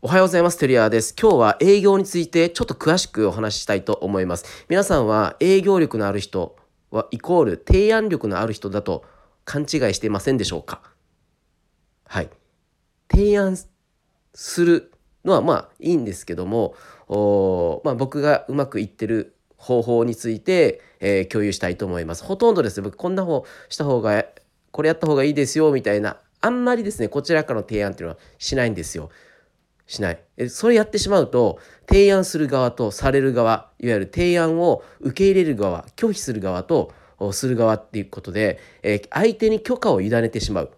おはようございます。テリアです。今日は営業についてちょっと詳しくお話ししたいと思います。皆さんは営業力のある人はイコール提案力のある人だと勘違いしていませんでしょうか？はい。提案するのはまあいいんですけども、おまあ、僕がうまくいってる方法について、えー、共有したいと思います。ほとんどですね、僕こんな方した方が、これやった方がいいですよみたいな、あんまりですね、こちらからの提案っていうのはしないんですよ。しない。それやってしまうと、提案する側とされる側、いわゆる提案を受け入れる側、拒否する側とする側っていうことで、え相手に許可を委ねてしまう。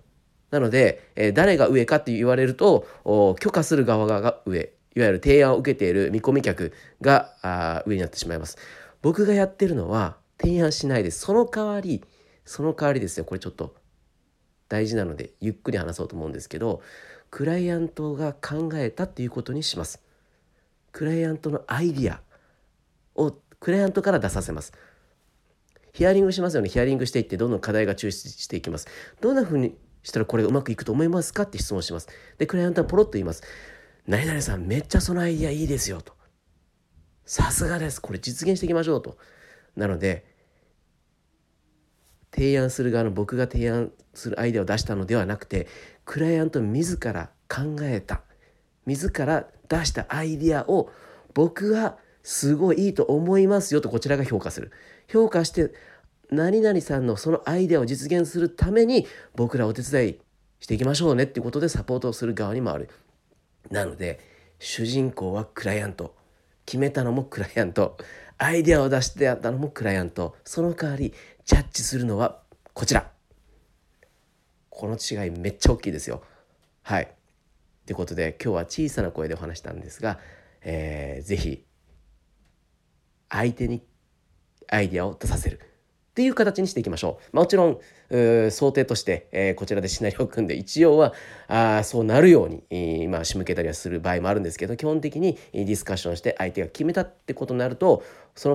なので、え誰が上かって言われると、許可する側が上、いわゆる提案を受けている見込み客があ上になってしまいます。僕がやってるのは提案しないです。その代わり、その代わりですよ。これちょっと大事なのでゆっくり話そうと思うんですけどクライアントが考えたっていうことにします。クライアントのアイディアをクライアントから出させます。ヒアリングしますよね。ヒアリングしていってどんどん課題が抽出していきます。どんなふうにしたらこれがうまくいくと思いますかって質問します。で、クライアントはポロッと言います。何々さんめっちゃそのアイディアいいですよと。さすがです。これ実現していきましょうと。なので、提案する側の僕が提案するアイデアを出したのではなくてクライアント自ら考えた自ら出したアイデアを僕はすごいいいと思いますよとこちらが評価する。評価して何々さんのそのアイデアを実現するために僕らお手伝いしていきましょうねっていうことでサポートをする側にもある。なので主人公はクライアント。決めたのもクライアント。アイデアを出してやったのもクライアント。その代わりジャッジするのはこちら。この違いめっちゃ大きいですよ。はい。ということで今日は小さな声でお話したんですが、えー、ぜひ相手にアイデアを出させる。っていう形にしていきましょう。もちろん想定として、えー、こちらでシナリオを組んで一応はあそうなるように、えー、ま仕向けたりはする場合もあるんですけど基本的にディスカッションして相手が決めたってことになるとその